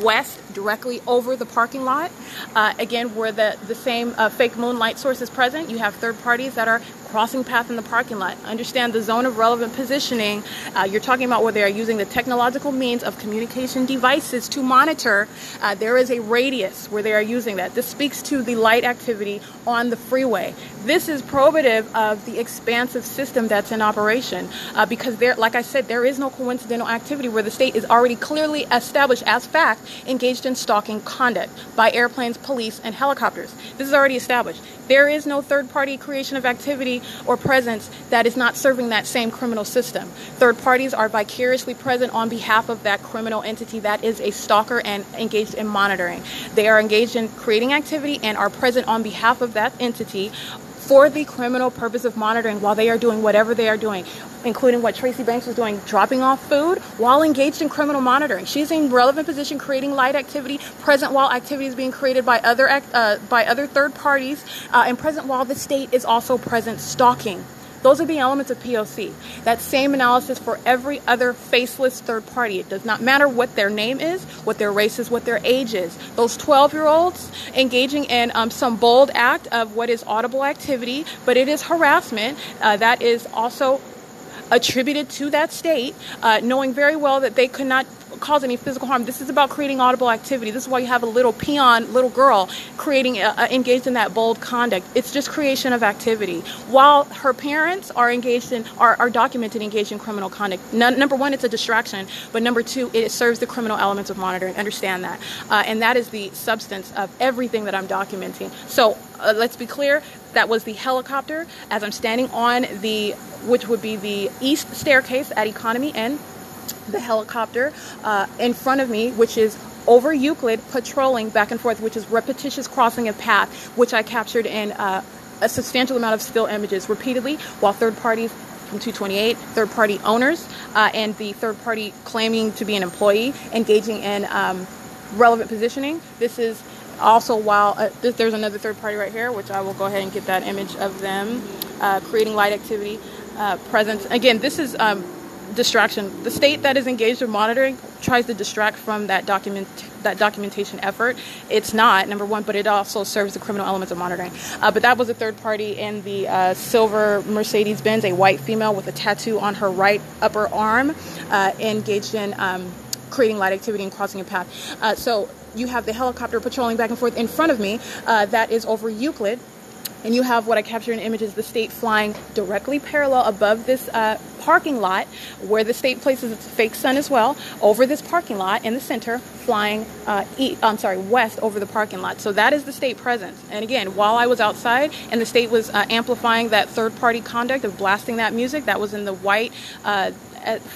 west directly over the parking lot. Uh, again, where the, the same uh, fake moonlight source is present, you have third parties that are crossing path in the parking lot. Understand the zone of relevant positioning. Uh, you're talking about where they are using the technological means of communication devices to monitor. Uh, there is a radius where they are using that. This speaks to the light activity on the freeway. This is probative of the expansive system that's in operation uh, because there, like I said, there is no coincidental activity where the state is already clearly established as fact engaged in stalking conduct by airplanes, police, and helicopters. This is already established. There is no third party creation of activity or presence that is not serving that same criminal system. Third parties are vicariously present on behalf of that criminal entity that is a stalker and engaged in monitoring. They are engaged in creating activity and are present on behalf of that entity for the criminal purpose of monitoring while they are doing whatever they are doing, including what Tracy Banks was doing, dropping off food while engaged in criminal monitoring. She's in relevant position, creating light activity, present while activity is being created by other uh, by other third parties, uh, and present while the state is also present stalking Those are the elements of POC. That same analysis for every other faceless third party. It does not matter what their name is, what their race is, what their age is. Those 12 year olds engaging in um, some bold act of what is audible activity, but it is harassment. Uh, that is also attributed to that state, uh, knowing very well that they could not cause any physical harm. This is about creating audible activity. This is why you have a little peon, little girl, creating uh, uh, engaged in that bold conduct. It's just creation of activity. While her parents are engaged in, are, are documented engaged in criminal conduct. Number one, it's a distraction, but number two, it serves the criminal elements of monitoring. Understand that, uh, and that is the substance of everything that I'm documenting. So uh, let's be clear. That was the helicopter as I'm standing on the, which would be the east staircase at Economy Inn the helicopter uh, in front of me, which is over Euclid, patrolling back and forth, which is repetitious crossing of path, which I captured in uh, a substantial amount of still images repeatedly, while third parties from 228, third party owners, uh, and the third party claiming to be an employee engaging in um, relevant positioning. This is also while uh, th- there's another third party right here, which I will go ahead and get that image of them uh, creating light activity uh, presence. Again, this is um, distraction. The state that is engaged in monitoring tries to distract from that document that documentation effort. It's not number one, but it also serves the criminal elements of monitoring. Uh, but that was a third party in the uh, silver Mercedes Benz, a white female with a tattoo on her right upper arm, uh, engaged in. Um, creating light activity and crossing a path. Uh, so you have the helicopter patrolling back and forth in front of me. Uh, that is over Euclid and you have what I captured in images the state flying directly parallel above this uh, parking lot where the state places its fake sun as well over this parking lot in the center flying uh, east, I'm sorry west over the parking lot. So that is the state presence. And again while I was outside and the state was uh, amplifying that third party conduct of blasting that music that was in the white uh,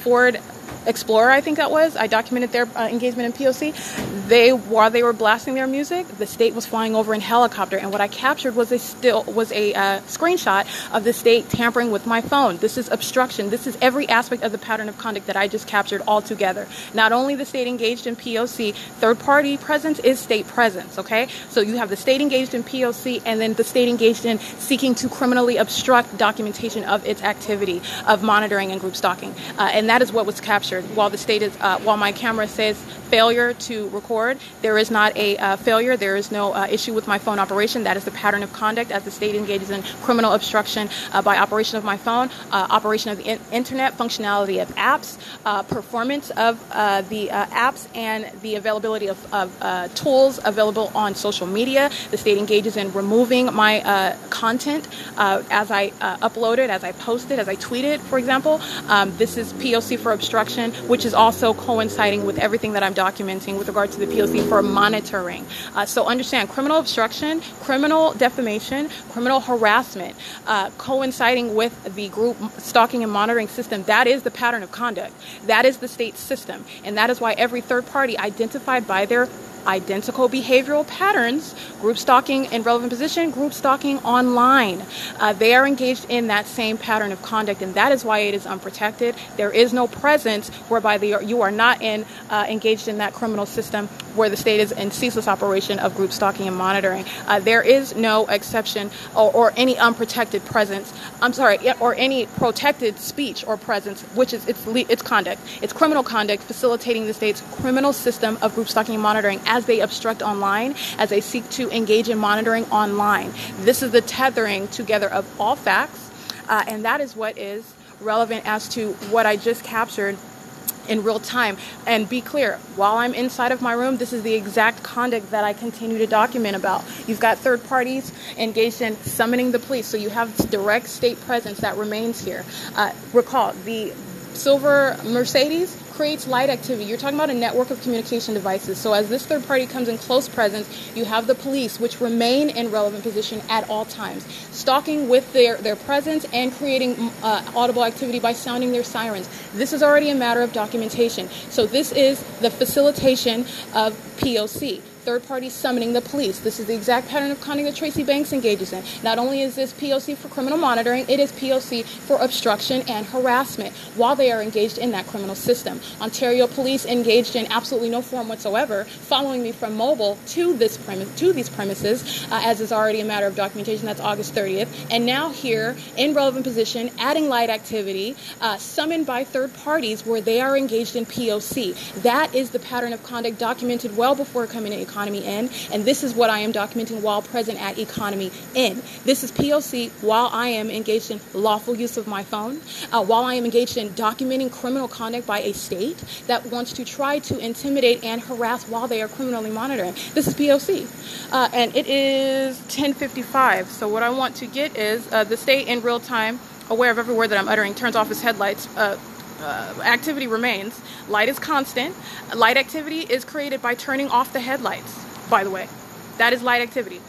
Ford Explorer, I think that was. I documented their uh, engagement in POC. They, while they were blasting their music, the state was flying over in helicopter, and what I captured was a still was a uh, screenshot of the state tampering with my phone. This is obstruction. This is every aspect of the pattern of conduct that I just captured all together. Not only the state engaged in POC, third party presence is state presence. Okay, so you have the state engaged in POC, and then the state engaged in seeking to criminally obstruct documentation of its activity of monitoring and group stalking, uh, and that is what was captured captured. While the state is, uh, while my camera says failure to record, there is not a uh, failure. There is no uh, issue with my phone operation. That is the pattern of conduct as the state engages in criminal obstruction uh, by operation of my phone, uh, operation of the in- internet, functionality of apps, performance of the apps, and the availability of, of tools available on social media. The state engages in removing my content as I upload it, as I post it, as I tweet it, for example. Um, this is POC for obstruction which is also coinciding with everything that I'm documenting with regard to the POC for monitoring. Uh, so understand criminal obstruction, criminal defamation, criminal harassment, uh, coinciding with the group stalking and monitoring system. That is the pattern of conduct. That is the state system. And that is why every third party identified by their identical behavioral patterns, group stalking in relevant position, group stalking online. Uh, they are engaged in that same pattern of conduct, and that is why it is unprotected. There is no presence whereby are, you are not in uh, engaged in that criminal system where the state is in ceaseless operation of group stalking and monitoring. Uh, there is no exception or, or, any unprotected presence. I'm sorry, or any protected speech or presence, which is its its conduct. It's criminal conduct facilitating the state's criminal system of group stalking and monitoring as they obstruct online, as they seek to engage in monitoring online. This is the tethering together of all facts, uh, and that is what is relevant as to what I just captured in real time. And be clear, while I'm inside of my room, this is the exact conduct that I continue to document about. You've got third parties engaged in summoning the police, so you have direct state presence that remains here. Uh, recall, the silver Mercedes creates light activity. You're talking about a network of communication devices. So as this third party comes in close presence, you have the police, which remain in relevant position at all times, stalking with their, their presence and creating uh, audible activity by sounding their sirens. This is already a matter of documentation. So this is the facilitation of POC third parties summoning the police. This is the exact pattern of conduct that Tracy Banks engages in. Not only is this POC for criminal monitoring, it is POC for obstruction and harassment while they are engaged in that criminal system. Ontario police engaged in absolutely no form whatsoever, following me from mobile to this premise to these premises, uh, as is already a matter of documentation. That's August 30th, and now here in relevant position, adding light activity, uh, summoned by third parties where they are engaged in POC. That is the pattern of conduct documented well before coming to Economy Inn, and this is what I am documenting while present at Economy Inn. This is POC while I am engaged in lawful use of my phone, uh, while I am engaged in documenting criminal conduct by a state that wants to try to intimidate and harass while they are criminally monitoring. This is POC, uh, and it is 10:55. So what I want to get is uh, the state in real time, aware of every word that I'm uttering, turns off its headlights. Uh, activity remains. Light is constant. Light activity is created by turning off the headlights, by the way. That is light activity.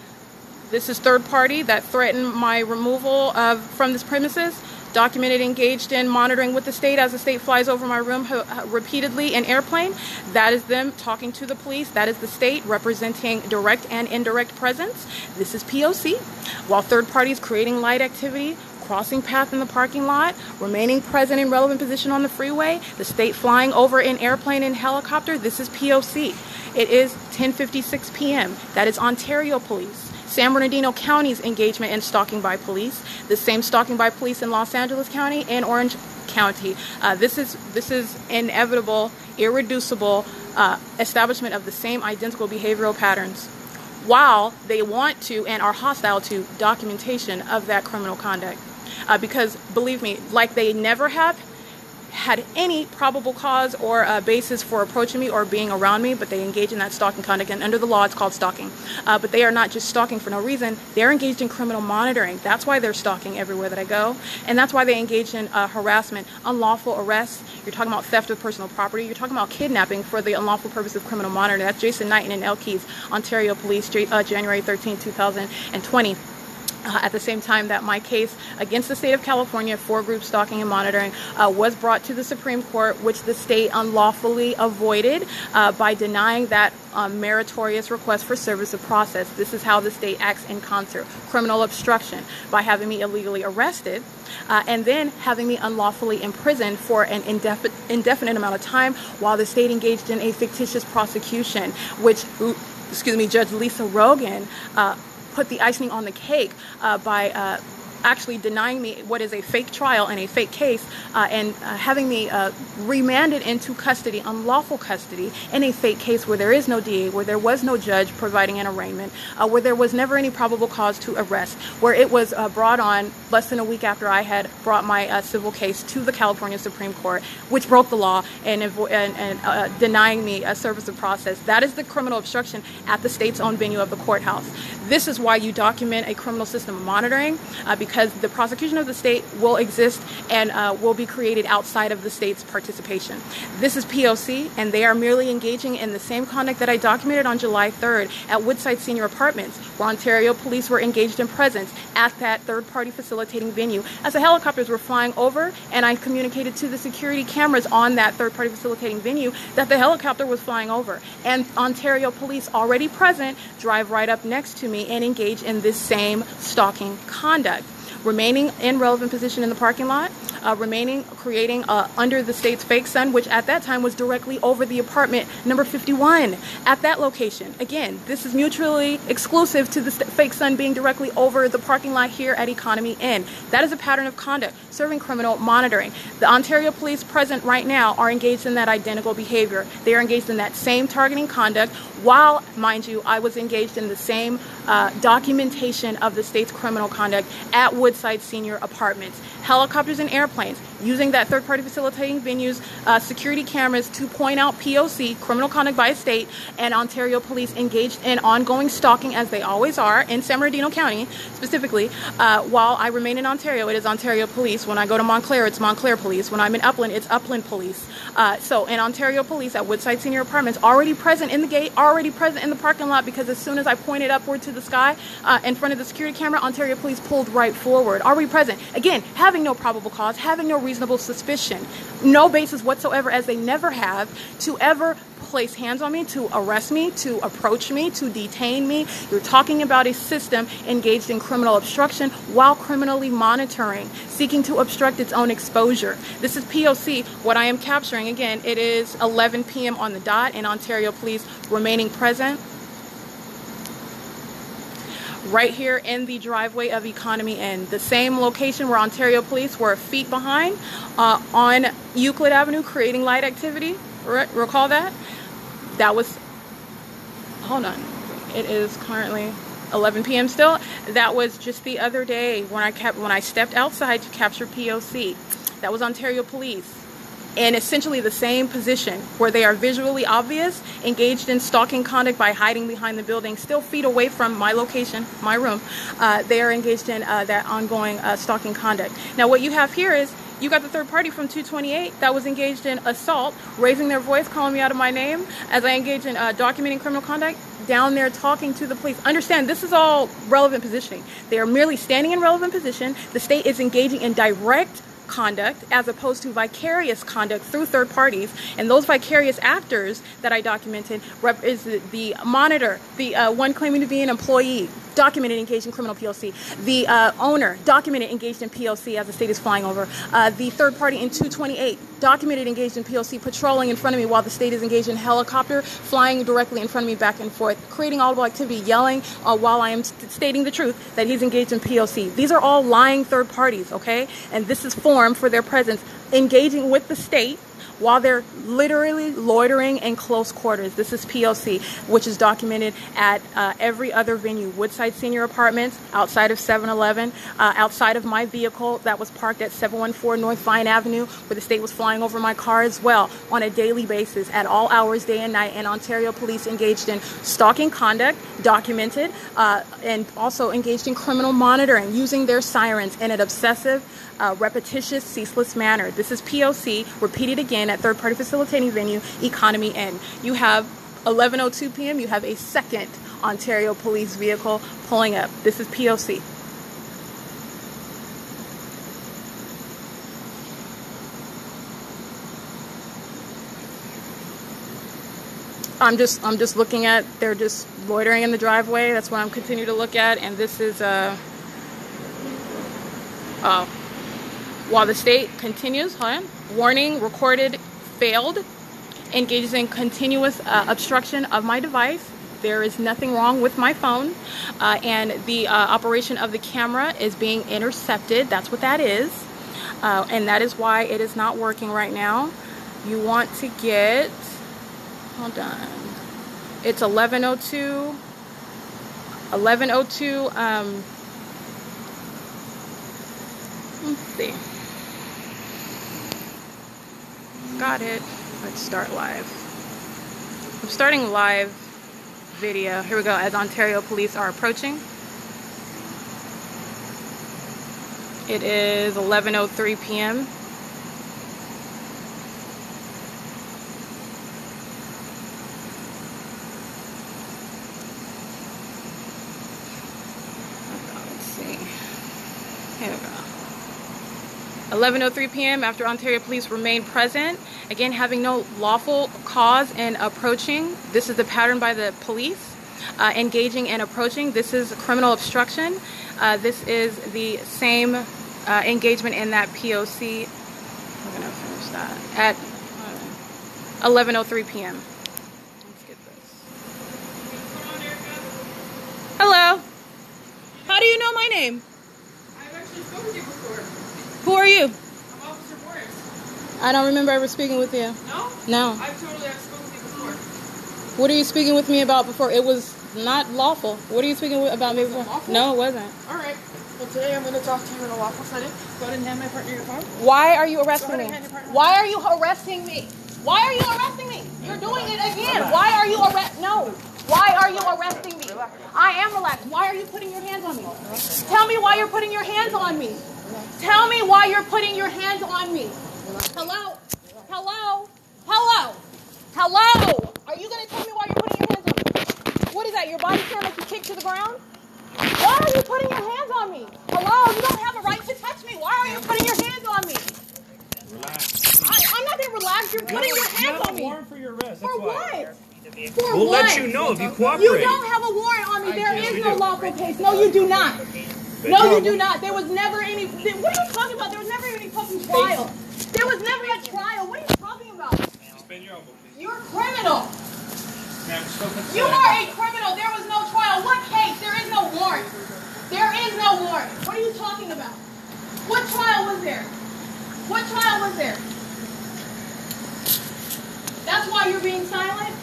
This is third party that threatened my removal of, from this premises. Documented engaged in monitoring with the state as the state flies over my room repeatedly in airplane. That is them talking to the police. That is the state representing direct and indirect presence. This is POC. While third parties creating light activity, crossing path in the parking lot, remaining present in relevant position on the freeway, the state flying over in airplane and helicopter, this is POC. It is 10:56 p.m. That is Ontario Police. San Bernardino County's engagement in stalking by police, the same stalking by police in Los Angeles County and Orange County. Uh, this is this is inevitable, irreducible uh, establishment of the same identical behavioral patterns while they want to and are hostile to documentation of that criminal conduct. Uh, because believe me, like they never have had any probable cause or uh, basis for approaching me or being around me, but they engage in that stalking conduct. And under the law, it's called stalking. Uh, but they are not just stalking for no reason, they're engaged in criminal monitoring. That's why they're stalking everywhere that I go. And that's why they engage in uh, harassment, unlawful arrests. You're talking about theft of personal property. You're talking about kidnapping for the unlawful purpose of criminal monitoring. That's Jason Knighton and Elkeys, Ontario Police, uh, January 13, 2020. Uh, at the same time that my case against the state of California for group stalking and monitoring uh, was brought to the Supreme Court, which the state unlawfully avoided uh, by denying that um, meritorious request for service of process. This is how the state acts in concert criminal obstruction by having me illegally arrested. Uh, and then having me unlawfully imprisoned for an indefinite, indefinite amount of time while the state engaged in a fictitious prosecution, which, excuse me, Judge Lisa Rogan uh, put the icing on the cake uh, by uh, actually denying me what is a fake trial and a fake case uh, and uh, having me uh, remanded into custody, unlawful custody, in a fake case where there is no DA, where there was no judge providing an arraignment, uh, where there was never any probable cause to arrest, where it was uh, brought on less than a week after I had brought my uh, civil case to the California Supreme Court, which broke the law and, and, and denying me a service of process. That is the criminal obstruction at the state's own venue of the courthouse. This is why you document a criminal system of monitoring, uh, because the prosecution of the state will exist and uh, will be created outside of the state's participation. This is POC, and they are merely engaging in the same conduct that I documented on July 3rd at Woodside Senior Apartments, where Ontario police were engaged in presence at that third party facilitating venue as the helicopters were flying over, and I communicated to the security cameras on that third party facilitating venue that the helicopter was flying over. And Ontario police already present drive right up next to me and engage in this same stalking conduct. Remaining in relevant position in the parking lot, uh, remaining creating uh, under the state's fake sun, which at that time was directly over the apartment number 51 at that location. Again, this is mutually exclusive to the st- fake sun being directly over the parking lot here at Economy Inn. That is a pattern of conduct serving criminal monitoring. The Ontario police present right now are engaged in that identical behavior. They are engaged in that same targeting conduct, while, mind you, I was engaged in the same uh, documentation of the state's criminal conduct at Woodside Senior Apartments. Helicopters and airplanes complaints using that third party facilitating venues, uh, security cameras to point out POC, criminal conduct by state, and Ontario police engaged in ongoing stalking, as they always are, in San Bernardino County specifically. Uh, while I remain in Ontario, it is Ontario police. When I go to Montclair, it's Montclair police. When I'm in Upland, it's Upland police. Uh, so, in Ontario police at Woodside Senior Apartments, already present in the gate, already present in the parking lot, because as soon as I pointed upward to the sky uh, in front of the security camera, Ontario police pulled right forward, already present. Again, having no probable cause, having no reasonable suspicion, no basis whatsoever, as they never have, to ever place hands on me, to arrest me, to approach me, to detain me. You're talking about a system engaged in criminal obstruction while criminally monitoring, seeking to obstruct its own exposure. This is POC. What I am capturing, again, it is 11 p.m. on the dot, and Ontario Police remaining present right here in the driveway of Economy Inn, the same location where Ontario Police were feet behind uh, on Euclid Avenue creating light activity. Re- recall that? That was, hold on, it is currently 11 p.m. still. That was just the other day when I kept when I stepped outside to capture POC. That was Ontario Police in essentially the same position where they are visually obvious, engaged in stalking conduct by hiding behind the building, still feet away from my location, my room. Uh, they are engaged in uh, that ongoing uh, stalking conduct. Now, what you have here is you got the third party from 228 that was engaged in assault, raising their voice, calling me out of my name as I engage in uh, documenting criminal conduct. Down there talking to the police. Understand, this is all relevant positioning. They are merely standing in relevant position. The state is engaging in direct conduct as opposed to vicarious conduct through third parties. And those vicarious actors that I documented is the, the monitor, the uh, one claiming to be an employee, documented engaged in criminal POC, the uh, owner, documented engaged in POC as the state is flying over, uh, the third party in 228, documented engaged in POC, patrolling in front of me while the state is engaged in helicopter, flying directly in front of me back and forth, creating audible activity, yelling uh, while I am st- stating the truth that he's engaged in POC. These are all lying third parties, okay? And this is form for their presence, engaging with the state while they're literally loitering in close quarters. This is POC, which is documented at uh, every other venue Woodside Senior Apartments, outside of 7 Eleven, uh, outside of my vehicle that was parked at 714 North Vine Avenue, where the state was flying over my car as well on a daily basis at all hours, day and night. And Ontario police engaged in stalking conduct, documented, uh, and also engaged in criminal monitoring using their sirens in an obsessive, uh, repetitious, ceaseless manner. This is POC, repeated again at third party facilitating venue, Economy Inn. You have 11:02 p.m. You have a second Ontario police vehicle pulling up. This is POC. I'm just I'm just looking at they're just loitering in the driveway. That's what I'm continuing to look at. And this is uh oh while the state continues, hold on. Warning recorded failed. Engages in continuous uh, obstruction of my device. There is nothing wrong with my phone, uh, and the uh, operation of the camera is being intercepted. That's what that is, uh, and that is why it is not working right now. You want to get, hold on, it's 1102. 1102. Um, let's see. Got it. Let's start live. I'm starting live video. Here we go. As Ontario police are approaching. It is 11:03 p.m. Let's see. Here we go. 11:03 p.m. after Ontario police remain present, again having no lawful cause in approaching. This is the pattern by the police. Uh, engaging and approaching. This is criminal obstruction. Uh, this is the same uh, engagement in that POC. We're gonna finish that at 11:03 p.m. Hello. How do you know my name? I've actually spoken to you before. Who are you? I'm Officer Morris. I don't remember ever speaking with you. No? No. I've totally have spoken to you before. What are you speaking with me about before? It was not lawful. What are you speaking with, about me before? lawful? No, it wasn't. Alright. Well, today I'm going to talk to you in a lawful setting. Go ahead and hand my partner your phone. Why are you arresting me? ahead and hand your partner- Why are you arresting me? Why are you arresting me? You're doing it again. Why are you arrest? No. Why are you arresting me? I am relaxed. Why are you putting your hands on me? Tell me why you're putting your hands on me. Tell me why you're putting your hands on me. Hello? Hello? Hello? Hello? Are you going to tell me why you're putting your hands on me? What is that? Your body cam that you kick to the ground? Why are you putting your hands on me? Hello? You don't have a right to touch me. Why are you putting your hands on me? I, I'm not going to relax. relax. You're putting your You hands have on a me. warrant for your arrest. For what? For We'll what? let you know if you cooperate. You don't have a warrant on me. There Yes, is we no do. lawful case. No, you do not. But No, you're- do not. There was never any. What are you talking about? There was never any fucking trial. There was never a trial. What are you talking about? Suspend your elbow, please. You're a criminal. Ma'am, still consent. You are a criminal. There was no trial. What case? There is no warrant. There is no warrant. What are you talking about? What trial was there? What trial was there? That's why you're being silent?